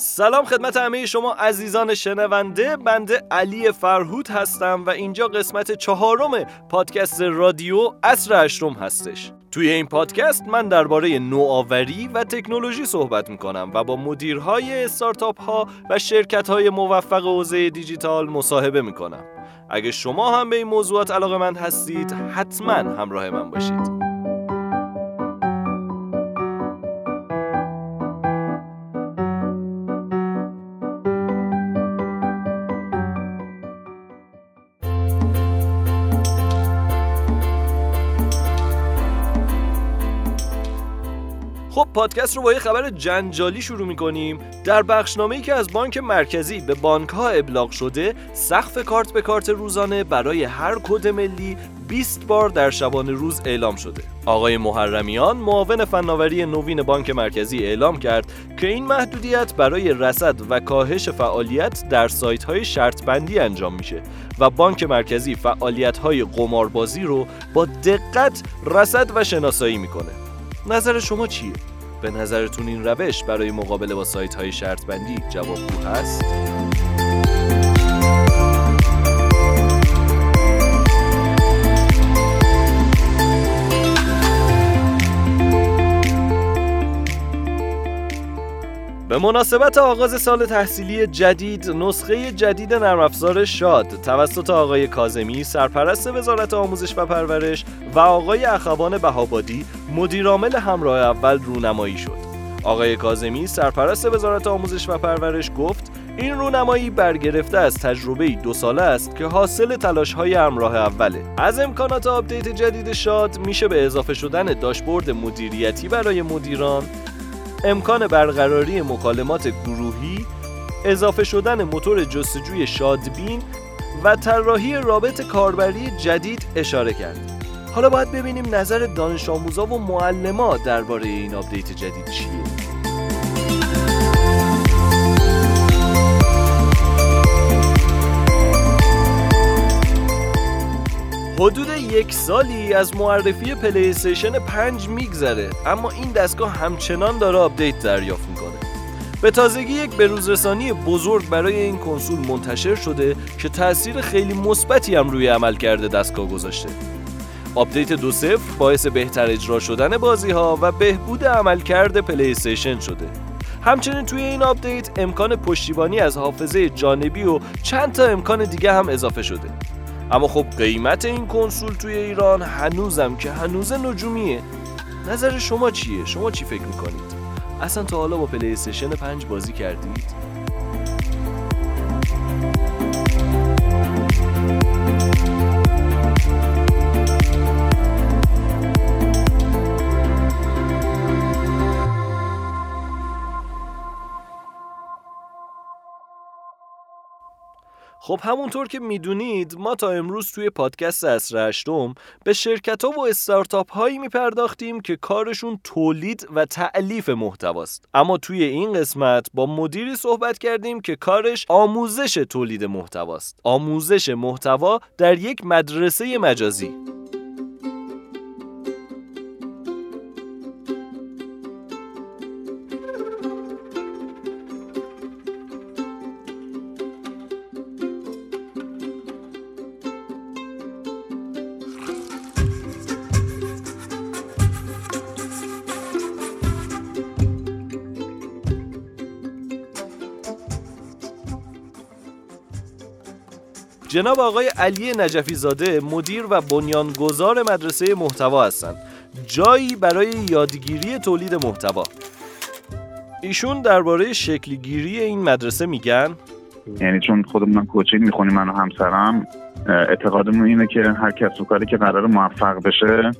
سلام خدمت همه شما عزیزان شنونده بنده علی فرهود هستم و اینجا قسمت چهارم پادکست رادیو اصر هشتم هستش. توی این پادکست من درباره نوآوری و تکنولوژی صحبت می‌کنم و با مدیرهای استارتاپ ها و شرکت های موفق حوزه دیجیتال مصاحبه می‌کنم. اگه شما هم به این موضوعات علاقه من هستید حتما همراه من باشید. پادکست رو با یه خبر جنجالی شروع می‌کنیم. در بخشنامه که از بانک مرکزی به بانک ها ابلاغ شده سقف کارت به کارت روزانه برای هر کد ملی 20 بار در شبانه روز اعلام شده. آقای محرمیان معاون فناوری نوین بانک مرکزی اعلام کرد که این محدودیت برای رصد و کاهش فعالیت در سایت های شرط بندی انجام میشه و بانک مرکزی فعالیت های قماربازی رو با دقت رصد و شناسایی می‌کنه. نظر شما چیه؟ به نظرتون این روش برای مقابله با سایت های شرط بندی جوابگو هست؟ به مناسبت آغاز سال تحصیلی جدید نسخه جدید نرم افزار شاد توسط آقای کازمی سرپرست وزارت آموزش و پرورش و آقای اخوان بهابادی مدیرعامل همراه اول رونمایی شد. آقای کاظمی سرپرست وزارت آموزش و پرورش گفت این رونمایی برگرفته از تجربه دو ساله است که حاصل تلاش های همراه اوله. از امکانات آپدیت جدید شاد میشه به اضافه شدن داشبورد مدیریتی برای مدیران امکان برقراری مکالمات گروهی اضافه شدن موتور جستجوی شادبین و طراحی رابط کاربری جدید اشاره کرد. حالا باید ببینیم نظر دانش آموزا و معلما درباره این آپدیت جدید چیه. حدود یک سالی از معرفی پلی استیشن 5 میگذره اما این دستگاه همچنان داره آپدیت دریافت می‌کنه. به تازگی یک بروزرسانی بزرگ برای این کنسول منتشر شده که تاثیر خیلی مثبتی هم روی عملکرد دستگاه گذاشته. آپدیت دو صفر باعث بهتر اجرا شدن بازی ها و بهبود عملکرد پلی استیشن شده. همچنین توی این آپدیت امکان پشتیبانی از حافظه جانبی و چند تا امکان دیگه هم اضافه شده. اما خب قیمت این کنسول توی ایران هنوزم که هنوز نجومیه نظر شما چیه؟ شما چی فکر می‌کنید؟ اصلا تا حالا با پلی استیشن 5 بازی کردید؟ خب همونطور که می‌دونید ما تا امروز توی پادکست اصر هشتم به شرکت ها و استارتاپ هایی میپرداختیم که کارشون تولید و تعلیف محتواست. اما توی این قسمت با مدیری صحبت کردیم که کارش آموزش تولید محتواست. آموزش محتوا در یک مدرسه مجازی. جناب آقای علی نجفی زاده مدیر و بنیانگذار مدرسه محتوا هستند. جایی برای یادگیری تولید محتوا. ایشون درباره شکلگیری این مدرسه میگن؟ یعنی چون خودمون کوچینگ می‌خونیم من و همسرم اعتقادمون اینه که هر کسب و کاری که قرار موفق بشه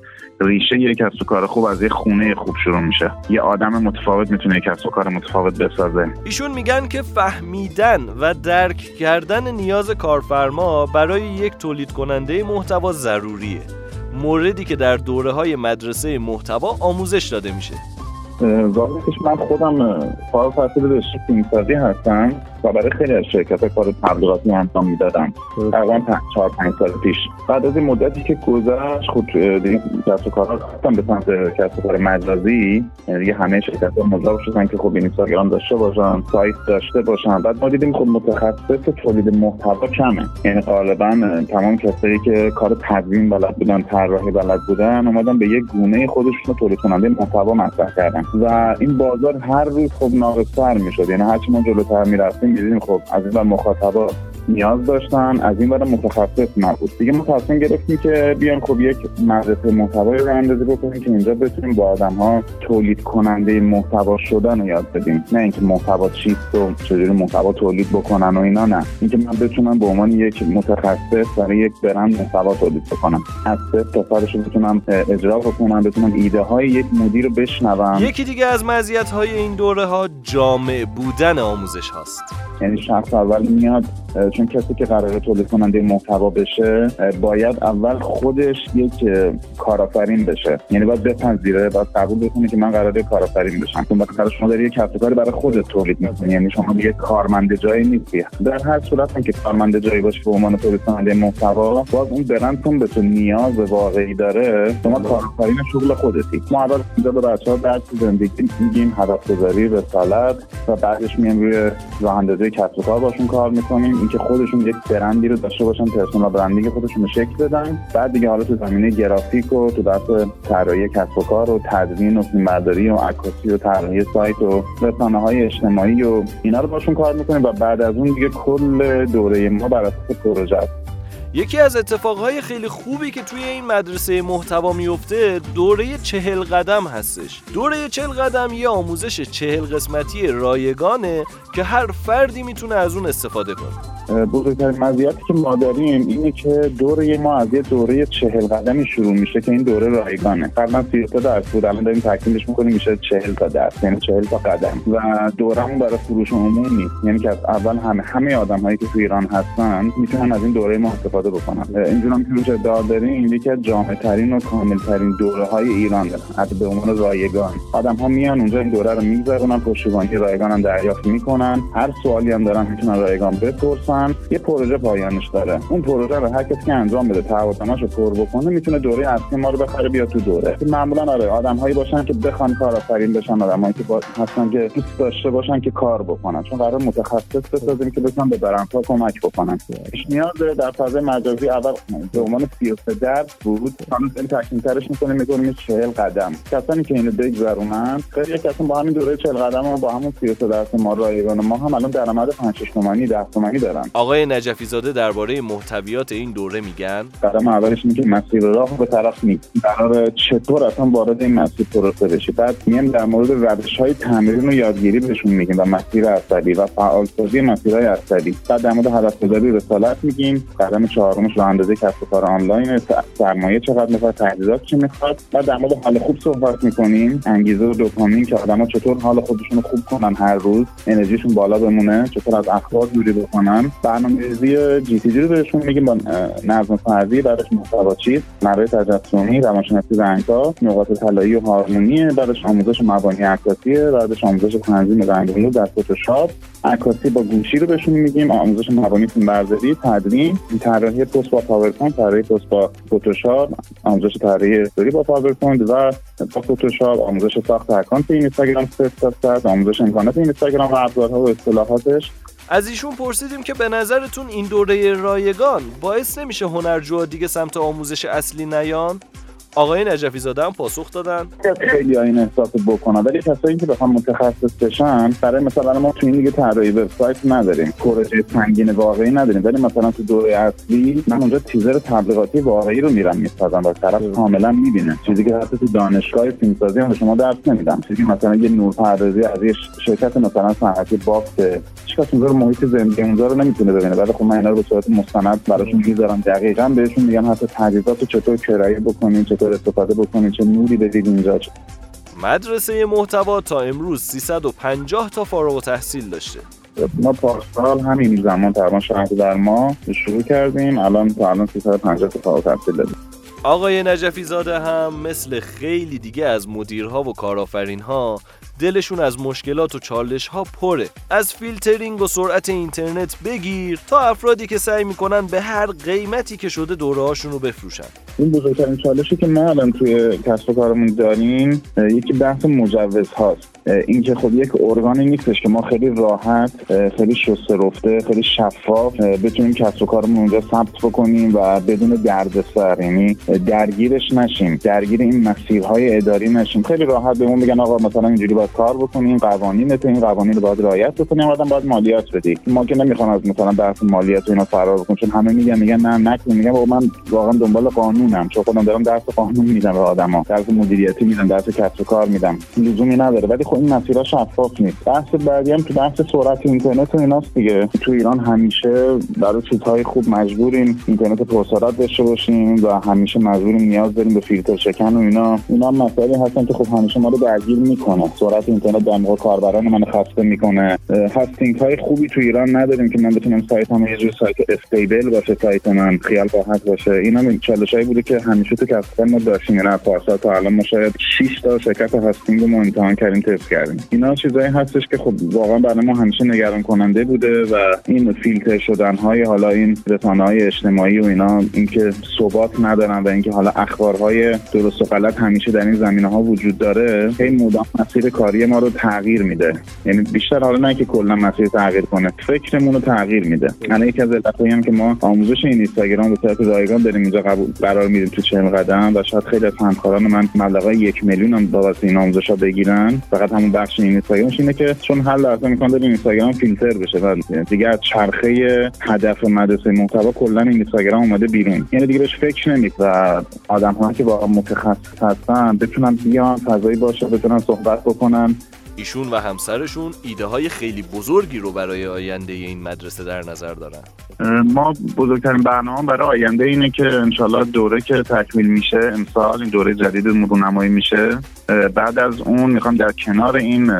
ریشه یک کسب و کار خوب از یه خونه خوب شروع میشه. یه آدم متفاوت می‌تونه یک کسب و کار متفاوت بسازه. ایشون میگن که فهمیدن و درک کردن نیاز کارفرما برای یک تولید کننده محتوا ضروریه. موردی که در دوره های مدرسه محتوا آموزش داده میشه. واقعیتش من خودم فارغ التحصیل رشته فیلمسازی هستم. و برای خیلی از شرکت کار تبلیغاتی انجام می‌دادم تقریبا چهار پنج سال پیش. بعد از این مدتی که گذشت خود دیگه کسب و کارها رفتم به سمت کسب و کار مجازی. یعنی دیگه همه شرکت ها مجاب شدن که خب اینستاگرام داشته باشن سایت داشته باشن. بعد ما دیدیم خب متخصص تولید محتوا کمه. یعنی غالبا تمام کسایی که کار تدوین بلد بودن طراحی بلد بودن اومدن به یک گونه خودشون تولید کننده محتوا مطرح کردن. و این بازار هر روز خب ناقصتر می‌شد. یعنی هرچی ما جلوتر می‌رفتیم می‌دیدیم خب از این مخاطبا نیاز داشتن از این برای متخصص نبود. دیگه ما تصمیم گرفتیم که بیان خب یک مدرسه محتوایی رو اندازی بکنیم که اینجا بتونیم با آدم ها تولید کننده محتوا شدن رو یاد بدیم. نه اینکه محتوا چیست و چجوری محتوا تولید بکنن و اینا نه. اینکه من بتونم به عنوان یک متخصص برای یک برند محتوا تولید بکنم. از صفر تا رو بتونم اجرا بکنم بتونم ایده های یک مدیر رو بشنوم. یکی دیگه از مزیت های این دوره ها جامع بودن آموزش هاست. یعنی شخص اول میاد چون کسی که قرار تولید کننده محتوا بشه باید اول خودش یک کارآفرین بشه. یعنی باید بپذیره باید قبول بکنه که من قراره کارآفرین بشم. چون وقتی شما داری یک کسب کاری برای خودت تولید می‌کنی یعنی شما دیگه کارمند جایی نیستی. در هر صورت که کارمند جایی باشی به عنوان تولید کننده محتوا باز اون برندتون به تو نیاز واقعی داره شما کارآفرین شغل خودتی. ما اول اینجا به بچه‌ها درس زندگی میگیم هدف گذاری رسالت و بعدش میایم روی راه اندازی کسب کار باشون کار می‌کنیم. اینکه خودشون یک برندی رو داشته باشن پرسونال برندینگ خودشون رو شکل بدن. بعد دیگه حالا تو زمینه گرافیک و تو بحث طراحی کسب و کار و تدوین و فیلمبرداری و عکاسی و طراحی سایت و رسانه های اجتماعی و اینا رو باشون کار می‌کنیم و بعد از اون دیگه کل دوره ما بر اساس پروژه یکی از اتفاقهای خیلی خوبی که توی این مدرسه محتوا میفته دوره چهل قدم هستش. دوره چهل قدم یه آموزش چهل قسمتی رایگانه که هر فردی می‌تونه از اون استفاده کنه. بزرگترین مزیتی که ما داریم اینه که دوره ما از یه دوره چهل قدمی شروع میشه که این دوره رایگانه. قبلا سی تا درس بود الان داریم تکمیلش می‌کنیم میشه چهل تا درس یعنی چهل تا قدم. و دورمون برای فروش عموم نیست. یعنی که از اول همه همه آدم هایی که تو ایران هستن می‌تونن از این دوره ما استفاده بکنن. اینجور هم که ادعا داریم یکی از جامع ترین و کامل ترین دوره های ایران دارن. حتی به عنوان رایگان. آدم ها میان اونجا این دوره رو میگذرونن پشتیبانی رایگان هم دریافت می‌کنن. هر سوالی هم دارن می‌تونن رایگان بپرسن. یه پروژه پایانش داره. اون پروژه رو هر کسی که انجام بده تعهدنامه‌شو پر بکنه می‌تونه دوره اصلی ما رو بخره بیا تو دوره. معمولا آره آدمهایی باشن که بخوان کارآفرین بشن آدمایی که. هستن که دوست داشته باشن که کار بکنن. چون قرار متخصص بسازیم که بتونن به برندها کمک بکنن. نیاز در فضای مجازی اول به عنوان 33 درس بود. هنوز این تکمیل ترش می‌کنیم می‌کنیم 40 قدم. کسانی که اینو بگذرونن خیلی کسان با همین دوره 40 قدم و با همون 33 درس ما رایگان. ما هم الان درآمد 5 6 تومانی 10 تومانی دارن. آقای نجفی زاده درباره محتویات این دوره میگن؟ قدم اولش که مسیر راه به طرف نیست. قرار چطور اصلا وارد این مسیر پروسه بشی بعد میایم در مورد روش های تمرین و یادگیری بهشون میگیم و مسیر عصبی و فعالسازی مسیرهای عصبی بعد در مورد هدف گذاری رسالت میگیم. قدم چهارمش راه اندازی کسب و کار آنلاین سرمایه چقدر می‌خواد تجهیزات چی می‌خواد. بعد در مورد حال خوب صحبت می‌کنیم. انگیزه و دوپامین که آدما چطور حال خودشون رو خوب کنن هر روز. انرژیشون بالا بمونه. چطور از اخبار دوری بکنن. برنامه‌ریزی جی تی جی رو بهشون میگیم با نظم فردی بعدش محتوا چیست نحوه تجسمی روانشناسی رنگ‌ها نقاط طلایی و هارمونی بعدش آموزش مبانی عکاسی بعدش آموزش تنظیم رنگ در فتوشاپ عکاسی با گوشی رو بهشون میگیم آموزش مبانی فیلمبرداری تدوین طراحی پست با پاورپوینت طراحی پست با فتوشاپ آموزش طراحی استوری با پاورپوینت و با فتوشاپ آموزش ساخت اکانت اینستاگرام صفر آموزش امکانات اینستاگرام و ابزارها و اصطلاحاتش. از ایشون پرسیدیم که به نظرتون این دوره رایگان باعث نمیشه هنرجوها دیگه سمت آموزش اصلی نیان؟ آقای نجفی زاده هم پاسخ دادن. خیلی این احساس بکنن. ولی کسایی که بخوام متخصص بشن برای مثلا ما تو این دیگه طراحی وبسایت نداریم. پروژه سنگین واقعی نداریم. ولی مثلا تو دوره اصلی من اونجا تیزر تبلیغاتی واقعی رو میرم می‌سازم و طرف کاملا می‌بینه. چیزی که حتی تو دانشگاه فیلمسازی هم شما درس نمیدم. چیزی مثلا یه نورپردازی از یه شرکت مثلا صنعتی بافت هیچکس اونجا محیط زندگی اونجا رو نمی‌تونه ببینه. ولی خب من اینا رو به صورت مستند براشون می‌ذارم دقیقا بهشون میگم حتی تجهیزات چطور کرایه بکنیم چطور استفاده بکنید چه نوری بدید اینجا. مدرسه محتوا تا امروز 350 تا فارغ و تحصیل داشته. ما پارسال همین زمان تقریبا شهر در ما شروع کردیم الان تا الان 350 تا فارغ تحصیل داریم. آقای نجفی زاده هم مثل خیلی دیگه از مدیرها و کارآفرینها دلشون از مشکلات و چالش ها پره. از فیلترینگ و سرعت اینترنت بگیر تا افرادی که سعی می‌کنن به هر قیمتی که شده دوره هاشون رو بفروشن. این بزرگترین چالشی که ما الان توی کسب و کارمون داریم یکی بحث مجوز هاست. اینکه خب یک ارگانی نیستش که ما خیلی راحت خیلی شسته رفته خیلی شفاف بتونیم کسب و کارمون اونجا ثبت بکنیم و بدون دردسر یعنی درگیرش نشیم درگیر این مسیرهای اداری نشیم. خیلی راحت بهمون بگن آقا مثلا اینجوری کار بکنیم قوانین تو این قوانین رو باید رعایت بکنیم آدم باید مالیات بدی ما که نمی‌خوام از مثلا بحث مالیات و اینا فرار بکنیم چون همه میگن میگن نه نکن میگن من واقعا دنبال قانونم چون خودم دارم درس قانون میدم به آدما. درس مدیریتی میدم درس کسب و کار میدم. لزومی نداره. ولی خب این مسیرها شفاف نیست. بحث بعدی هم تو بحث سرعت اینترنت و ایناست دیگه. تو ایران همیشه برای چیزهای خوب مجبوریم اینترنت پرسرعت داشته باشیم و همیشه مجبوریم نیاز داریم به فیلتر شکن و اینا. اینا مسائلی هستن که خب همیشه ما رو درگیر می‌کنه. سرعت اینترنت در موقع کاربران من خسته می‌کنه. hosting های خوبی تو ایران نداریم که من بتونم سایت هم یه جور سایت stable باشه سایت من خیال راحت باشه. اینا چالشایی بوده که همیشه تو کسب ما داشتیم. یعنی پارسال تا الان ما شاید 6 تا شرکت hosting رو امتحان کردیم تست کردیم. اینا چیزایی هستش که خب واقعا برای ما همیشه نگران کننده بوده و این فیلتر شدن های حالا این رسانه های اجتماعی و اینا اینکه ثبات ندارن و اینکه حالا اخبارهای درست و غلط همیشه در این زمینه ها وجود داره هی مدام مسیر کاری ما رو تغییر میده. یعنی بیشتر حالا نه که کلا مسیر تغییر کنه فکرمون رو تغییر میده. یعنی یکی از علتایی هم که ما آموزش این اینستاگرام به صورت رایگان داریم اینجا قبول قرار میدیم تو چهل قدم و شاید خیلی از همکاران من مبلغ یک میلیون هم بابت این آموزش ها بگیرن. فقط همون بخش این اینستاگرامش اینه که چون هر لحظه می‌خوان داریم اینستاگرام فیلتر بشه و دیگه از چرخه هدف مدرسه محتوا کلا اینستاگرام اومده بیرون. یعنی دیگه بهش فکر نمید و آدم ها که واقعا متخصص هستن بتونن بیان فضایی باشه بتونن صحبت بکنن. ایشون و همسرشون ایده های خیلی بزرگی رو برای آینده این مدرسه در نظر دارن. ما بزرگترین برنامه برای آینده اینه که انشالله دوره که تکمیل میشه امسال این دوره جدید مرونمایی میشه. بعد از اون می‌خوام در کنار این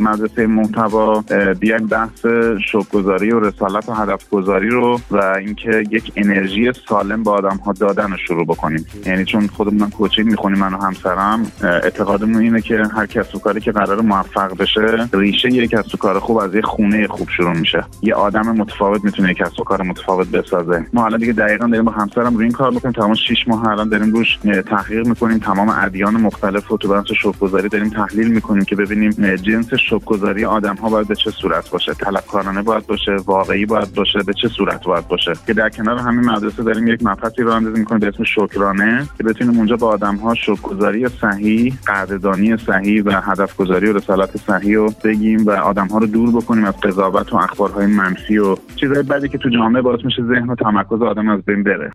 مدرسه محتوا بیایم بحث شوکگذاری و رسالت و هدف گذاری رو و اینکه یک انرژی سالم به آدم ها دادن رو شروع بکنیم. یعنی چون خودمون کوچینگ می‌خونیم من و همسرم اعتقادمون اینه که هر کس و کاری که قرار موفق بشه ریشه یک کسب و کار خوب از یه خونه خوب شروع میشه. یه آدم متفاوت می‌تونه یک کسب و کار متفاوت بسازه. ما الان دیگه دقیقا داریم با همسرم روی این کار می‌کنیم. تمام 6 ماه الان داریم روش تحقیق می‌کنیم. تمام ادیان مختلف رو تو بحث شوکگذاری داریم تحلیل می‌کنیم که ببینیم جنس شوکگذاری آدم ها باید به چه صورت باشه؟ طلبکارانه باید باشه؟ واقعی باید باشه؟ به چه صورت باید باشه؟ که در کنار همین مدرسه داریم یک مبحثی رو اندازی می‌کنیم به اسم شکرانه که بتونیم اونجا با آدم ها شوکگذاری صحیح قدردانی صحیح و هدف گذاری و رسالت صحیح رو بگیم و آدم ها رو دور بکنیم از قضاوت و اخبارهای منفی و چیزهای بعدی که تو جامعه باعث میشه ذهن و تمرکز آدم از بین بره.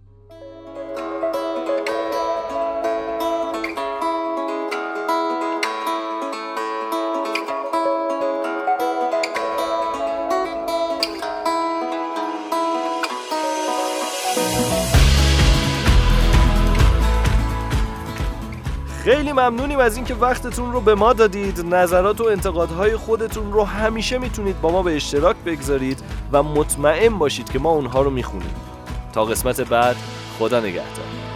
خیلی ممنونیم از اینکه وقتتون رو به ما دادید. نظرات و انتقادهای خودتون رو همیشه می‌تونید با ما به اشتراک بگذارید و مطمئن باشید که ما اونها رو می‌خونیم. تا قسمت بعد خدا نگهدار.